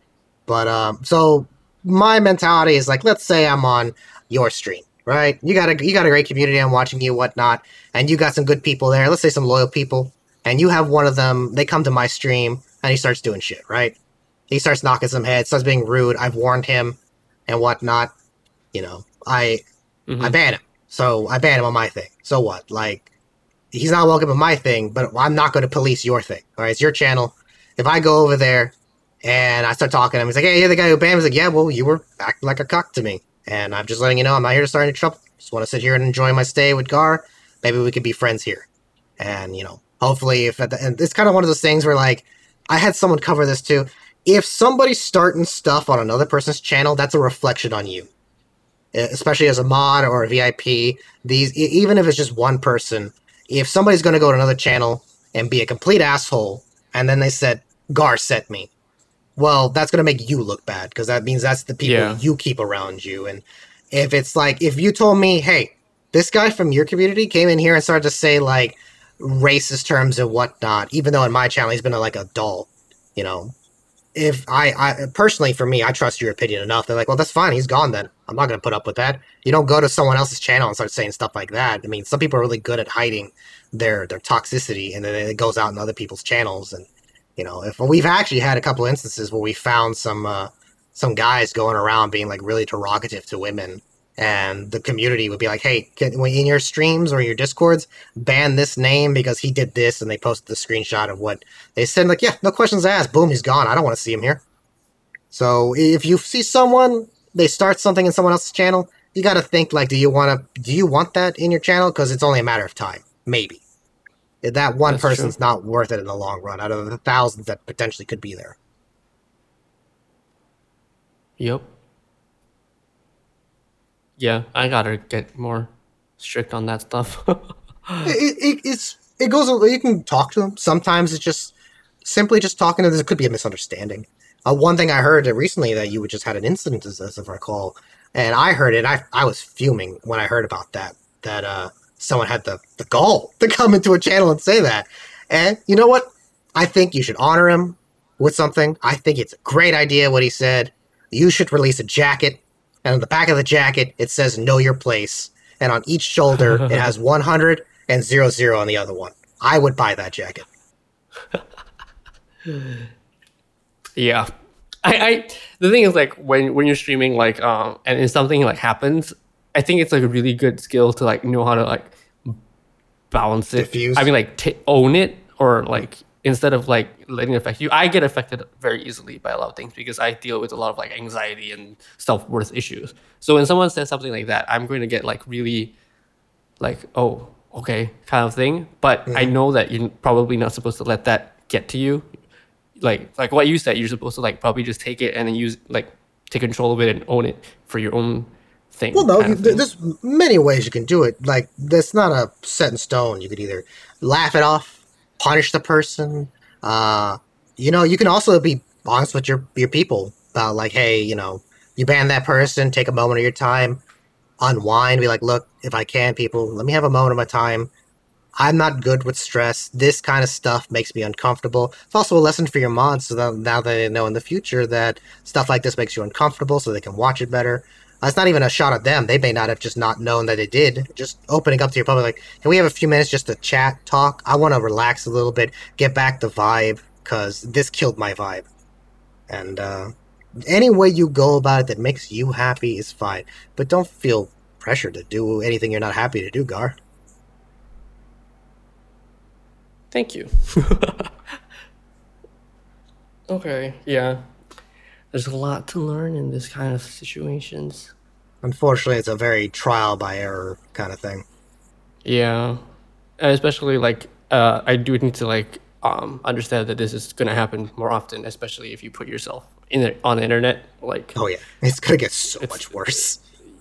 But um, so my mentality is like, let's say I'm on your stream, right? You got a you got a great community. I'm watching you, whatnot, and you got some good people there. Let's say some loyal people, and you have one of them. They come to my stream, and he starts doing shit, right? He starts knocking some heads, starts being rude. I've warned him, and whatnot. You know, I mm-hmm. I ban him. So I ban him on my thing. So what? Like, he's not welcome on my thing, but I'm not going to police your thing. All right, it's your channel. If I go over there and I start talking to him, he's like, "Hey, you're the guy who banned." me." He's like, "Yeah, well, you were acting like a cock to me, and I'm just letting you know I'm not here to start any trouble. Just want to sit here and enjoy my stay with Gar. Maybe we could be friends here, and you know, hopefully, if at the and it's kind of one of those things where like I had someone cover this too. If somebody's starting stuff on another person's channel, that's a reflection on you especially as a mod or a VIP, these even if it's just one person, if somebody's going to go to another channel and be a complete asshole, and then they said Gar sent me, well, that's going to make you look bad because that means that's the people Yeah. you keep around you. And if it's like if you told me, hey, this guy from your community came in here and started to say like racist terms and whatnot, even though in my channel he's been a, like a doll, you know, if I, I personally for me, I trust your opinion enough. They're like, well, that's fine. He's gone then. I'm not going to put up with that. You don't go to someone else's channel and start saying stuff like that. I mean, some people are really good at hiding their their toxicity, and then it goes out in other people's channels. And you know, if we've actually had a couple instances where we found some uh, some guys going around being like really derogative to women. And the community would be like, "Hey, can, in your streams or your discords, ban this name because he did this," and they posted the screenshot of what they said. Like, yeah, no questions asked. Boom, he's gone. I don't want to see him here. So if you see someone, they start something in someone else's channel, you got to think like, do you want to? Do you want that in your channel? Because it's only a matter of time, maybe. That one That's person's not worth it in the long run. Out of the thousands that potentially could be there. Yep. Yeah, I gotta get more strict on that stuff. it, it, it's it goes. You can talk to them. Sometimes it's just simply just talking to them. There could be a misunderstanding. Uh, one thing I heard recently that you just had an incident, as, as if I recall, and I heard it. I I was fuming when I heard about that. That uh, someone had the the gall to come into a channel and say that. And you know what? I think you should honor him with something. I think it's a great idea what he said. You should release a jacket, and on the back of the jacket it says "Know Your Place," and on each shoulder it has 100 and zero zero on the other one. I would buy that jacket. yeah. I, I the thing is like when when you're streaming like um and if something like happens, I think it's like a really good skill to like know how to like balance it. Diffuse. I mean like t- own it or like instead of like letting it affect you. I get affected very easily by a lot of things because I deal with a lot of like anxiety and self worth issues. So when someone says something like that, I'm going to get like really like oh okay kind of thing. But I mm-hmm. know that you're probably not supposed to let that get to you. Like like what you said, you're supposed to like probably just take it and then use like take control of it and own it for your own thing. Well, no, you, thing. there's many ways you can do it. Like, that's not a set in stone. You could either laugh it off, punish the person. Uh, you know, you can also be honest with your your people about like, hey, you know, you ban that person, take a moment of your time, unwind, be like, look, if I can, people, let me have a moment of my time. I'm not good with stress. This kind of stuff makes me uncomfortable. It's also a lesson for your mods, so that now they know in the future that stuff like this makes you uncomfortable, so they can watch it better. That's not even a shot at them. They may not have just not known that they did. Just opening up to your public, like, can we have a few minutes just to chat, talk? I want to relax a little bit, get back the vibe, because this killed my vibe. And uh, any way you go about it that makes you happy is fine. But don't feel pressure to do anything you're not happy to do, Gar. Thank you. okay, yeah. There's a lot to learn in this kind of situations. Unfortunately, it's a very trial by error kind of thing. Yeah. And especially like uh I do need to like um understand that this is going to happen more often, especially if you put yourself in the, on the internet like Oh yeah, it's gonna get so much worse.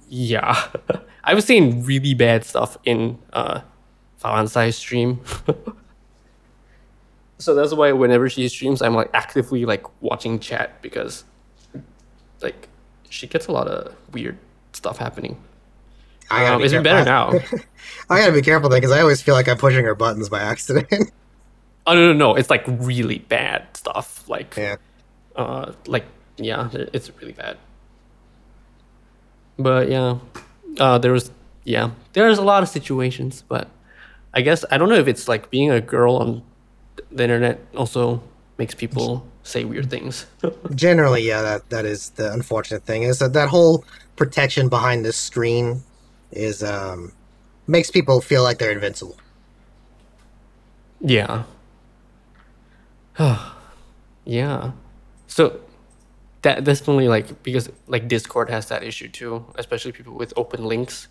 yeah. I was seeing really bad stuff in uh Falansai's stream. so that's why whenever she streams I'm like actively like watching chat because like she gets a lot of weird stuff happening. I gotta Um, be it's better now. I gotta be careful then, because I always feel like I'm pushing her buttons by accident. Oh no no no! It's like really bad stuff. Like yeah. uh like yeah, it's really bad. But yeah, uh, there was yeah, there's a lot of situations, but I guess I don't know if it's like being a girl on the internet also makes people say weird things. Generally, yeah, that that is the unfortunate thing is that that whole protection behind the screen is um makes people feel like they're invincible. yeah. yeah. So that definitely like because like Discord has that issue too, especially people with open links.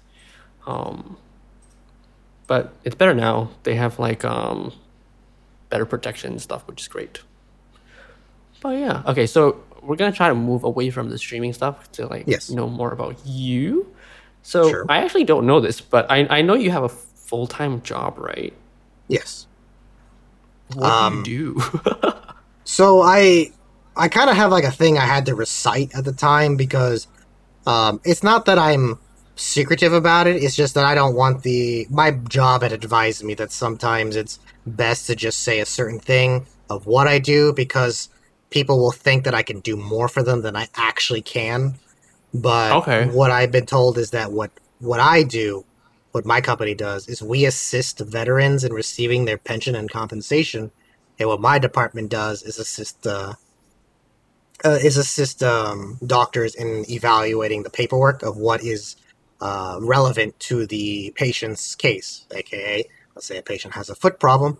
Um but it's better now. They have like um better protection and stuff, which is great. But yeah. Okay, so we're gonna try to move away from the streaming stuff to like Yes. know more about you. So Sure. I actually don't know this, but I I know you have a full time job, right? Yes. What Um, do you do? So I I kind of have like a thing I had to recite at the time because um, it's not that I'm secretive about it. It's just that I don't want the my job had advised me that sometimes it's best to just say a certain thing of what I do because people will think that I can do more for them than I actually can. But Okay. what I've been told is that what what I do, what my company does, is we assist veterans in receiving their pension and compensation and what my department does is assist uh, uh, is assist um, doctors in evaluating the paperwork of what is uh, relevant to the patient's case. AKA, let's say a patient has a foot problem,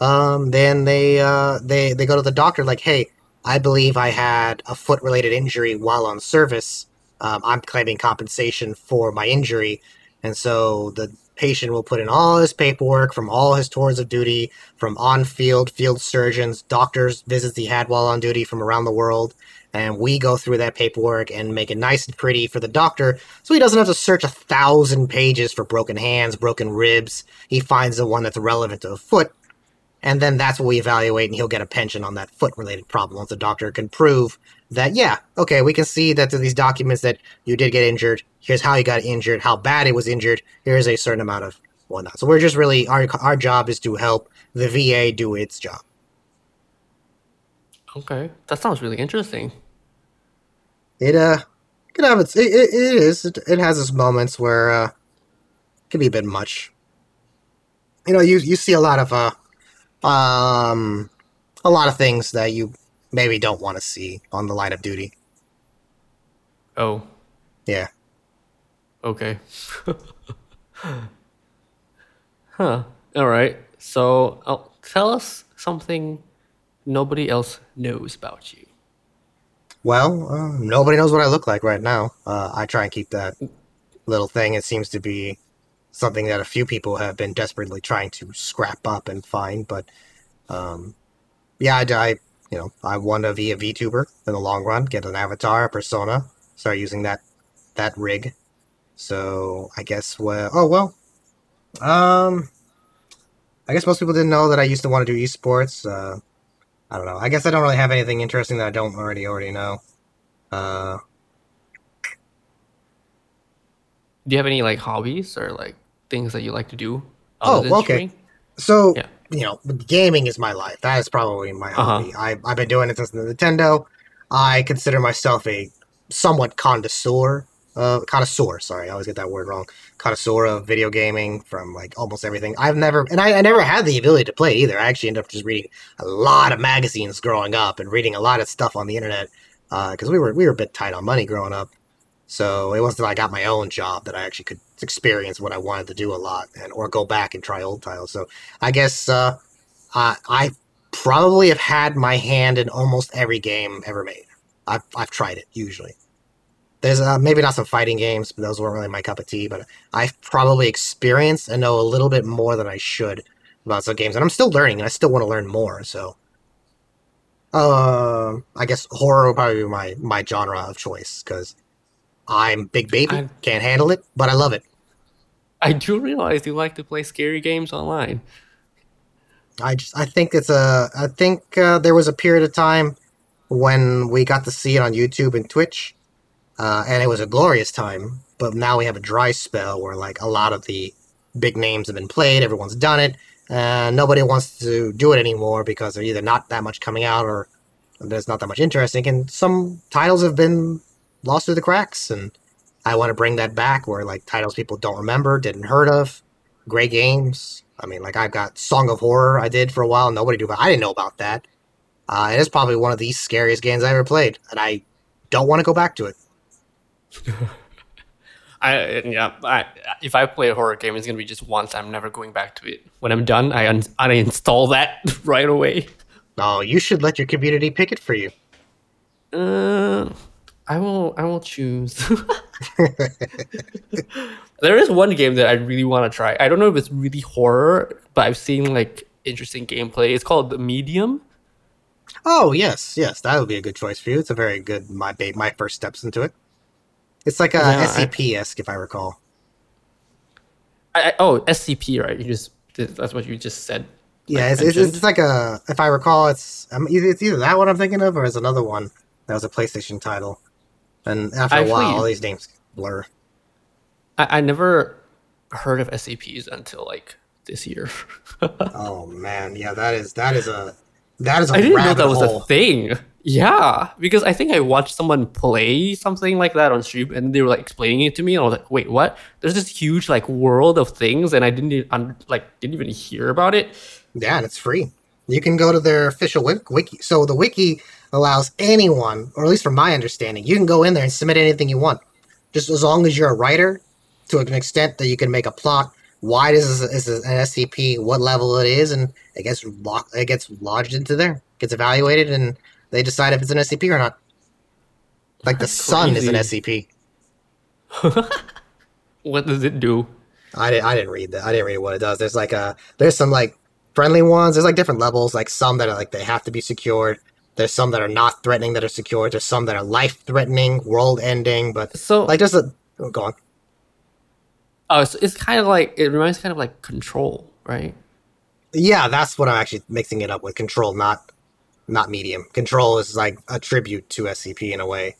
um, then they uh, they they go to the doctor like, hey, I believe I had a foot related injury while on service. Um, I'm claiming compensation for my injury, and so the patient will put in all his paperwork from all his tours of duty, from on-field field surgeons, doctors, visits he had while on duty from around the world, and we go through that paperwork and make it nice and pretty for the doctor, so he doesn't have to search a thousand pages for broken hands, broken ribs. He finds the one that's relevant to the foot, and then that's what we evaluate, and he'll get a pension on that foot-related problem once the doctor can prove that yeah, okay, we can see that through these documents that you did get injured. Here's how you got injured, how bad it was injured. Here's a certain amount of whatnot. So we're just really our our job is to help the VA do its job. okay, that sounds really interesting. It uh can have its it, it, it is it, it has its moments where uh it can be a bit much. You know, you you see a lot of uh um a lot of things that you maybe don't want to see on the line of duty. Oh, Yeah. okay. huh. All right. So, uh, tell us something nobody else knows about you. Well, uh, nobody knows what I look like right now. Uh, I try and keep that little thing. It seems to be something that a few people have been desperately trying to scrap up and find. But um, yeah, I, I, you know, I want to be a VTuber in the long run. Get an avatar, a persona. Start using that that rig. So I guess well, oh well. Um, I guess most people didn't know that I used to want to do esports. Uh, I don't know. I guess I don't really have anything interesting that I don't already already know. Uh, Do you have any like hobbies or like things that you like to do? Oh, okay. so Yeah. you know, gaming is my life. That is probably my Uh-huh. hobby. I I've been doing it since the Nintendo. I consider myself a somewhat connoisseur uh, connoisseur. Sorry, I always get that word wrong. Connoisseur of video gaming from like almost everything. I've never, and I, I never had the ability to play it either. I actually ended up just reading a lot of magazines growing up and reading a lot of stuff on the internet because uh, we were we were a bit tight on money growing up. So it wasn't until I got my own job that I actually could experience what I wanted to do a lot and or go back and try old titles. So I guess uh, I, I probably have had my hand in almost every game ever made. I've I've tried it usually. There's uh, maybe not some fighting games, but those weren't really my cup of tea. But I've probably experienced and know a little bit more than I should about some games, and I'm still learning, and I still want to learn more. So, uh, I guess horror would probably be my my genre of choice because I'm big baby, I, can't handle it, but I love it. I do realize you like to play scary games online. I just I think it's a I think uh, there was a period of time when we got to see it on YouTube and Twitch, uh, and it was a glorious time. But now we have a dry spell where like a lot of the big names have been played, everyone's done it, and nobody wants to do it anymore because they're either not that much coming out or there's not that much interesting, and some titles have been lost through the cracks, and I want to bring that back where like titles people don't remember, didn't heard of, great games. I mean, like I've got Song of Horror I did for a while, nobody knew about. I didn't know about that. Uh, it is probably one of the scariest games I ever played, and I don't want to go back to it. I yeah, I, if I play a horror game, it's gonna be just once. I'm never going back to it. When I'm done, I un- uninstall that right away. Oh, you should let your community pick it for you. Uh, I will. I will choose. there is one game that I really want to try. I don't know if it's really horror, but I've seen like interesting gameplay. It's called The Medium. Oh yes, yes, that would be a good choice for you. It's a very good my my first steps into it. It's like a yeah, SCP esque, if I recall. I, oh, SCP, right? You just that's what you just said. Yeah, like, it's, it's, it's, like a if I recall, it's um, it's either that one I'm thinking of, or it's another one that was a PlayStation title. And after a while, all these names blur. I, I never heard of SCPs until like this year. oh man, yeah, that is that is a that is a I didn't know that was a thing. Yeah, because I think I watched someone play something like that on stream, and they were like explaining it to me, and I was like, "Wait, what?" There's this huge like world of things, and I didn't even, like didn't even hear about it. Yeah, and it's free. You can go to their official wiki. So the wiki allows anyone, or at least from my understanding, you can go in there and submit anything you want, just as long as you're a writer to an extent that you can make a plot. Why this is, is an SCP, what level it is, and it gets lo- it gets lodged into there, gets evaluated, and they decide if it's an SCP or not. Like That's the sun crazy. is an SCP. what does it do? I didn't. I didn't read that. I didn't read what it does. There's like a. There's some like friendly ones. There's like different levels. Like some that are like they have to be secured. There's some that are not threatening that are secured. There's some that are life threatening, world ending. But so like just a oh, go on. Oh, so it's kind of like it reminds kind of like Control, right? Yeah, that's what I'm actually mixing it up with. Control, not not Medium. Control is like a tribute to SCP in a way.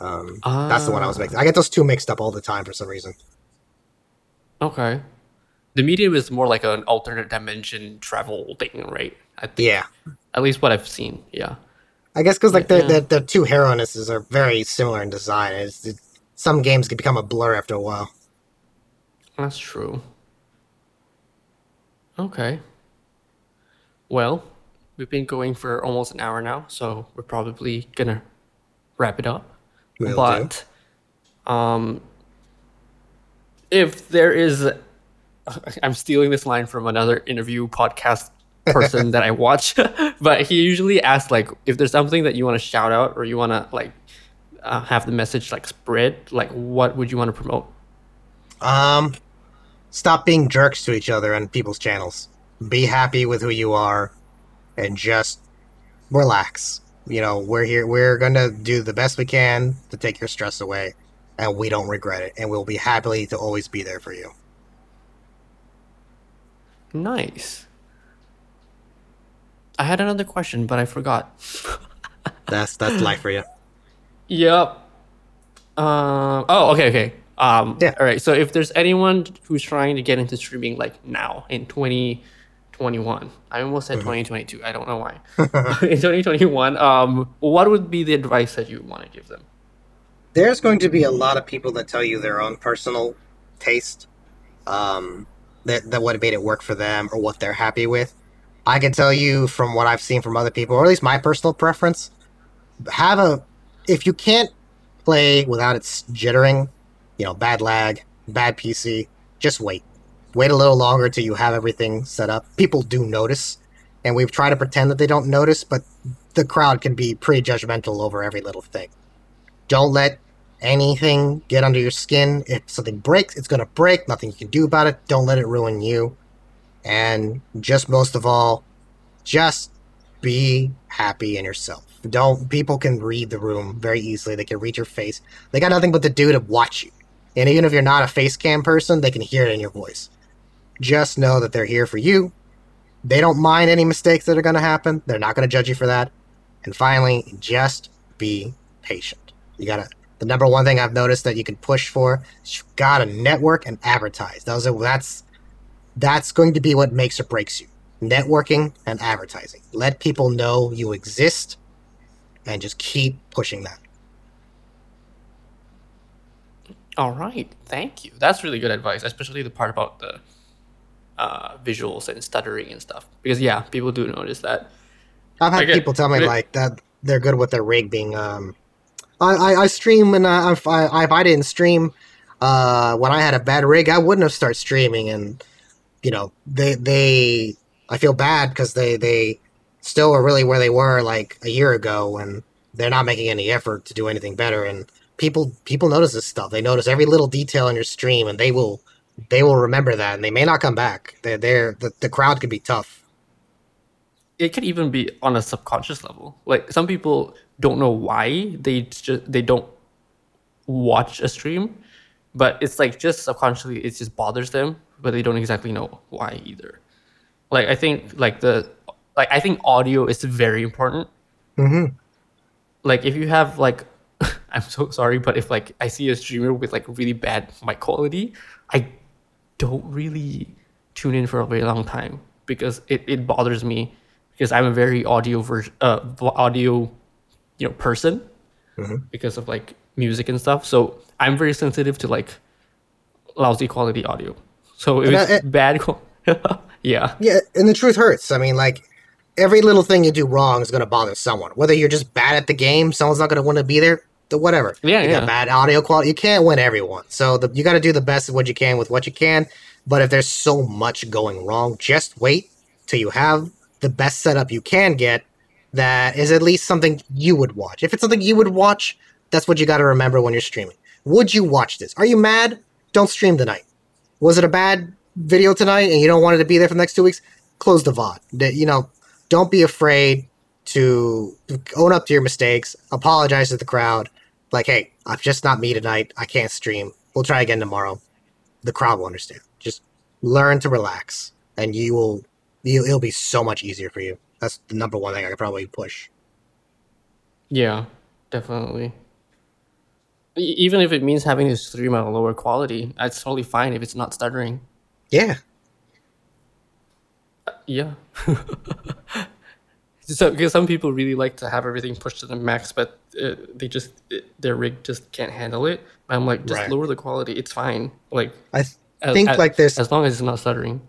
Um, uh, that's the one I was mixing. I get those two mixed up all the time for some reason. Okay, the Medium is more like an alternate dimension travel thing, right? I think. Yeah. At least what I've seen. Yeah. I guess because like yeah. the, the, the two heroinesses are very similar in design. It's, it, some games can become a blur after a while. That's true. Okay. Well, we've been going for almost an hour now, so we're probably gonna wrap it up. Will but do. um, if there is, I'm stealing this line from another interview podcast person that I watch, but he usually asks like if there's something that you want to shout out or you want to like uh, have the message like spread, like what would you want to promote? Um, stop being jerks to each other on people's channels. Be happy with who you are and just relax. You know, we're here, we're going to do the best we can to take your stress away, and we don't regret it. And we'll be happy to always be there for you. Nice. I had another question, but I forgot. that's that's life for you. Yep. Um. Oh, okay, okay. Um, yeah. All right. So if there's anyone who's trying to get into streaming like now in 2021, I almost said mm-hmm. 2022. I don't know why. in 2021, um, what would be the advice that you want to give them? there's going to be a lot of people that tell you their own personal taste, um, that that what made it work for them or what they're happy with. I can tell you from what I've seen from other people, or at least my personal preference, have a if you can't play without its jittering, you know, bad lag, bad PC, just wait. Wait a little longer till you have everything set up. People do notice, and we've tried to pretend that they don't notice, but the crowd can be pretty judgmental over every little thing. Don't let anything get under your skin. If something breaks, it's going to break. Nothing you can do about it. Don't let it ruin you. And just most of all, just be happy in yourself. Don't people can read the room very easily. They can read your face. They got nothing but to do to watch you. And even if you're not a face cam person, they can hear it in your voice. Just know that they're here for you. They don't mind any mistakes that are going to happen. They're not going to judge you for that. And finally, just be patient. You got to the number one thing I've noticed that you can push for you've got to network and advertise. Those are that's that's going to be what makes or breaks you. Networking and advertising. Let people know you exist and just keep pushing that. All right, thank you. That's really good advice, especially the part about the uh, visuals and stuttering and stuff. Because yeah, people do notice that. I've had people tell me like that they're good with their rig being um, I, I, I stream and I, if I, if I didn't stream uh, when I had a bad rig, I wouldn't have started streaming. And you know, they they I feel bad because they they still are really where they were like a year ago, and they're not making any effort to do anything better. And people people notice this stuff. They notice every little detail in your stream, and they will they will remember that, and they may not come back. They're, they're the the crowd could be tough. It could even be on a subconscious level. Like some people don't know why they just they don't watch a stream, but it's like just subconsciously it just bothers them, but they don't exactly know why either. Like I think like the like I think audio is very important. Mm-hmm. Like if you have like I'm so sorry, but if like I see a streamer with like really bad mic quality, I don't really tune in for a very long time because it, it bothers me because I'm a very audio ver- uh, audio you know person mm-hmm. because of like music and stuff. So I'm very sensitive to like lousy quality audio. So if it's I, bad, yeah, yeah, and the truth hurts. I mean, like every little thing you do wrong is going to bother someone. Whether you're just bad at the game, someone's not going to want to be there. The whatever. Yeah, you yeah. Got bad audio quality. You can't win everyone. So the, you got to do the best of what you can with what you can. But if there's so much going wrong, just wait till you have the best setup you can get that is at least something you would watch. If it's something you would watch, that's what you got to remember when you're streaming. Would you watch this? Are you mad? Don't stream tonight. Was it a bad video tonight and you don't want it to be there for the next two weeks? Close the VOD. You know, don't be afraid to own up to your mistakes, apologize to the crowd. Like, hey, I'm just not me tonight. I can't stream. We'll try again tomorrow. The crowd will understand. Just learn to relax, and you will. It'll be so much easier for you. That's the number one thing I could probably push. Yeah, definitely. Even if it means having to stream at a lower quality, that's totally fine if it's not stuttering. Yeah. Uh, yeah. so because some people really like to have everything pushed to the max, but uh, they just it, their rig just can't handle it. I'm like, just right. lower the quality. It's fine. Like I th- think as, like this as long as it's not stuttering.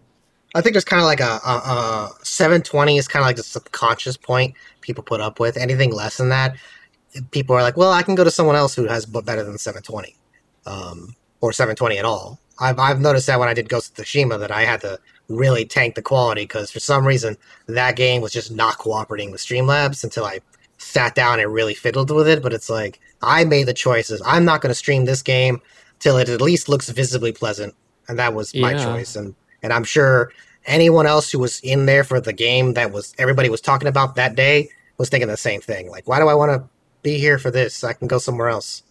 I think there's kind of like a, a, a 720 is kind of like the subconscious point people put up with. Anything less than that, people are like, well, I can go to someone else who has better than 720, um, or 720 at all. I've I've noticed that when I did Ghost of Tsushima that I had to really tank the quality because for some reason that game was just not cooperating with Streamlabs until I sat down and really fiddled with it. But it's like I made the choices. I'm not going to stream this game till it at least looks visibly pleasant, and that was my yeah. choice. And and I'm sure anyone else who was in there for the game that was everybody was talking about that day was thinking the same thing. Like, why do I want to be here for this? I can go somewhere else.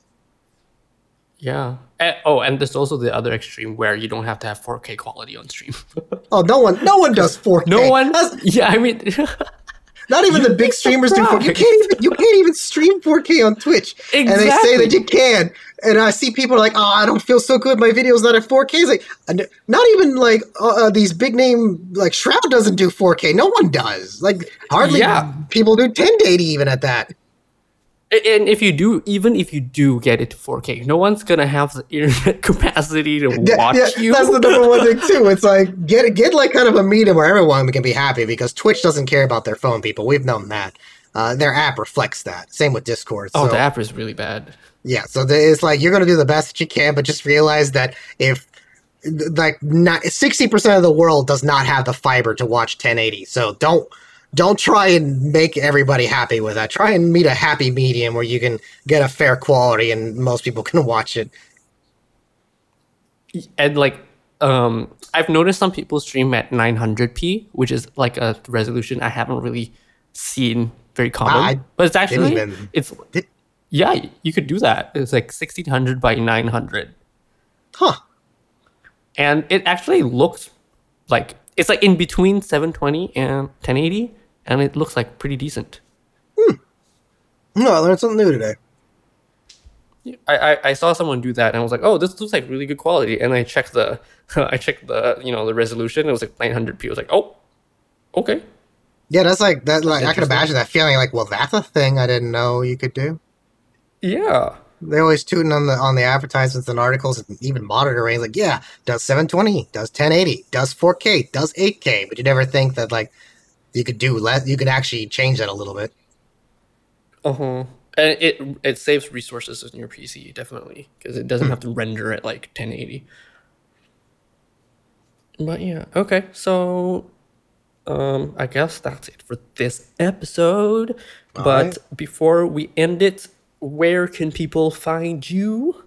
Yeah. And, oh, and there's also the other extreme where you don't have to have 4K quality on stream. oh, no one, no one does 4K. No one. Yeah, I mean. Not even the big streamers do 4K. You can't even you can't even stream 4K on Twitch. Exactly. And they say that you can. And I see people like, oh, I don't feel so good. My video's not at 4K. It's like, not even like uh, uh, these big name like Shroud doesn't do 4K. No one does. Like hardly yeah. people do 1080 even at that. And if you do, even if you do get it to 4K, no one's gonna have the internet capacity to watch yeah, you. That's the number one thing too. It's like get get like kind of a medium where everyone can be happy because Twitch doesn't care about their phone people. We've known that. Uh, their app reflects that. Same with Discord. oh, so, the app is really bad. yeah. So it's like you're gonna do the best that you can, but just realize that if like not sixty percent of the world does not have the fiber to watch 1080, so don't don't try and make everybody happy with that. Try and meet a happy medium where you can get a fair quality and most people can watch it. and like um i've noticed some people stream at 900p which is like a resolution i haven't really seen very common I but it's actually even- it's Did- yeah you could do that it's like 1600 by 900 Huh. and it actually looks like it's like in between 720 and 1080 and it looks like pretty decent hmm. No, I learned something new today. I, I, I saw someone do that and I was like, oh, this looks like really good quality. And I checked the I checked the you know the resolution. It was like 900p. I was like, oh, okay. Yeah, that's like that. Like I can imagine that feeling. Like, well, that's a thing I didn't know you could do. Yeah. They always tooting on the on the advertisements and articles and even monitoring. Like, yeah, does 720, does 1080, does 4K, does 8K. But you never think that like you could do less. You could actually change that a little bit. Uh huh. And it it saves resources in your PC definitely because it doesn't have to render at like 1080. But yeah, okay. So, um, I guess that's it for this episode. but right. before we end it, where can people find you?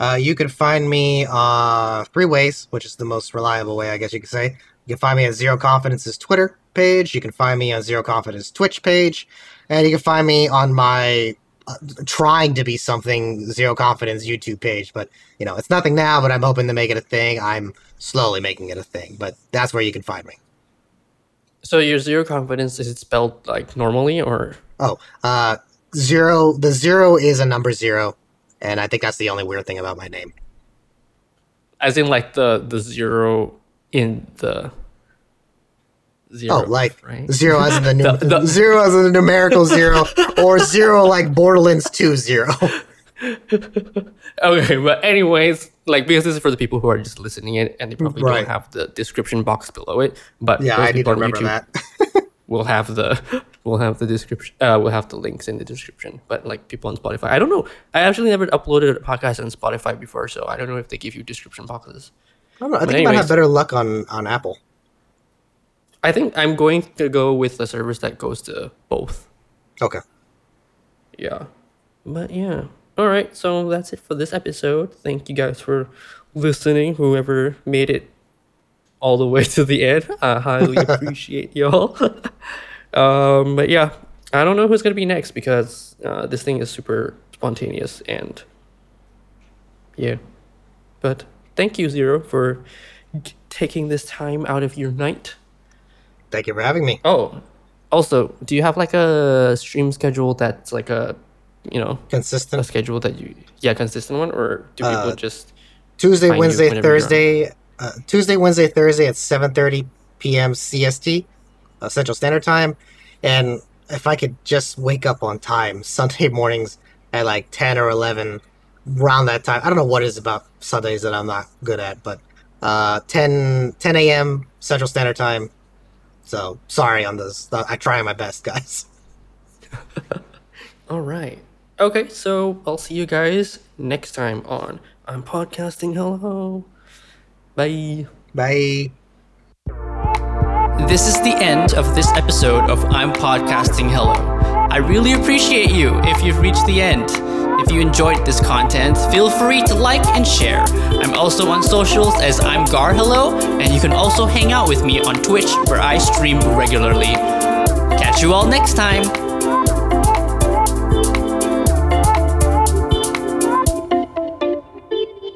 Uh, you can find me uh three ways, which is the most reliable way, I guess you could say. You can find me at Zero Confidence's Twitter page. You can find me on Zero Confidence Twitch page, and you can find me on my uh, trying to be something Zero Confidence YouTube page. But you know, it's nothing now. But I'm hoping to make it a thing. I'm slowly making it a thing. But that's where you can find me. So your zero confidence is it spelled like normally or Oh, uh, zero. The zero is a number zero, and I think that's the only weird thing about my name. as in like the the zero in the zero? Oh, like right? zero as in the, nu- The- the- zero as in the numerical zero, or zero like Borderlands two zero. Okay, but anyways, like because this is for the people who are just listening in and they probably Right. don't have the description box below it. But yeah, I need to remember YouTube that. will have the we'll have the description. Uh, we'll have the links in the description. But like people on Spotify, I don't know. I actually never uploaded a podcast on Spotify before, so I don't know if they give you description boxes. I don't know. I But think you might have better luck on on Apple. I think I'm going to go with the service that goes to both. Okay. Yeah. But yeah. All right. So that's it for this episode. Thank you guys for listening. Whoever made it all the way to the end, I highly appreciate y'all. um, but yeah, I don't know who's gonna be next because uh, this thing is super spontaneous and yeah. But thank you, Zero, for g- taking this time out of your night. Thank you for having me. Oh, also, do you have like a stream schedule that's like a, you know, a Consistent. schedule that you, yeah, consistent one, or do people Uh, just? Tuesday, Wednesday. Thursday. Uh, Tuesday, Wednesday, Thursday at 7:30 p.m. CST, uh, Central Standard Time, and if I could just wake up on time, Sunday mornings at like 10 or 11, around that time. I don't know what it is about Sundays that I'm not good at, but uh, 10 10 a.m. Central Standard Time. So sorry on this. I try my best, guys. All right. Okay, so I'll see you guys next time on I'm podcasting. Hello. Bye. Bye. This is the end of this episode of I'm Podcasting Hello. I really appreciate you if you've reached the end. If you enjoyed this content, feel free to like and share. I'm also on socials as I'm Gar Hello, and you can also hang out with me on Twitch where I stream regularly. Catch you all next time.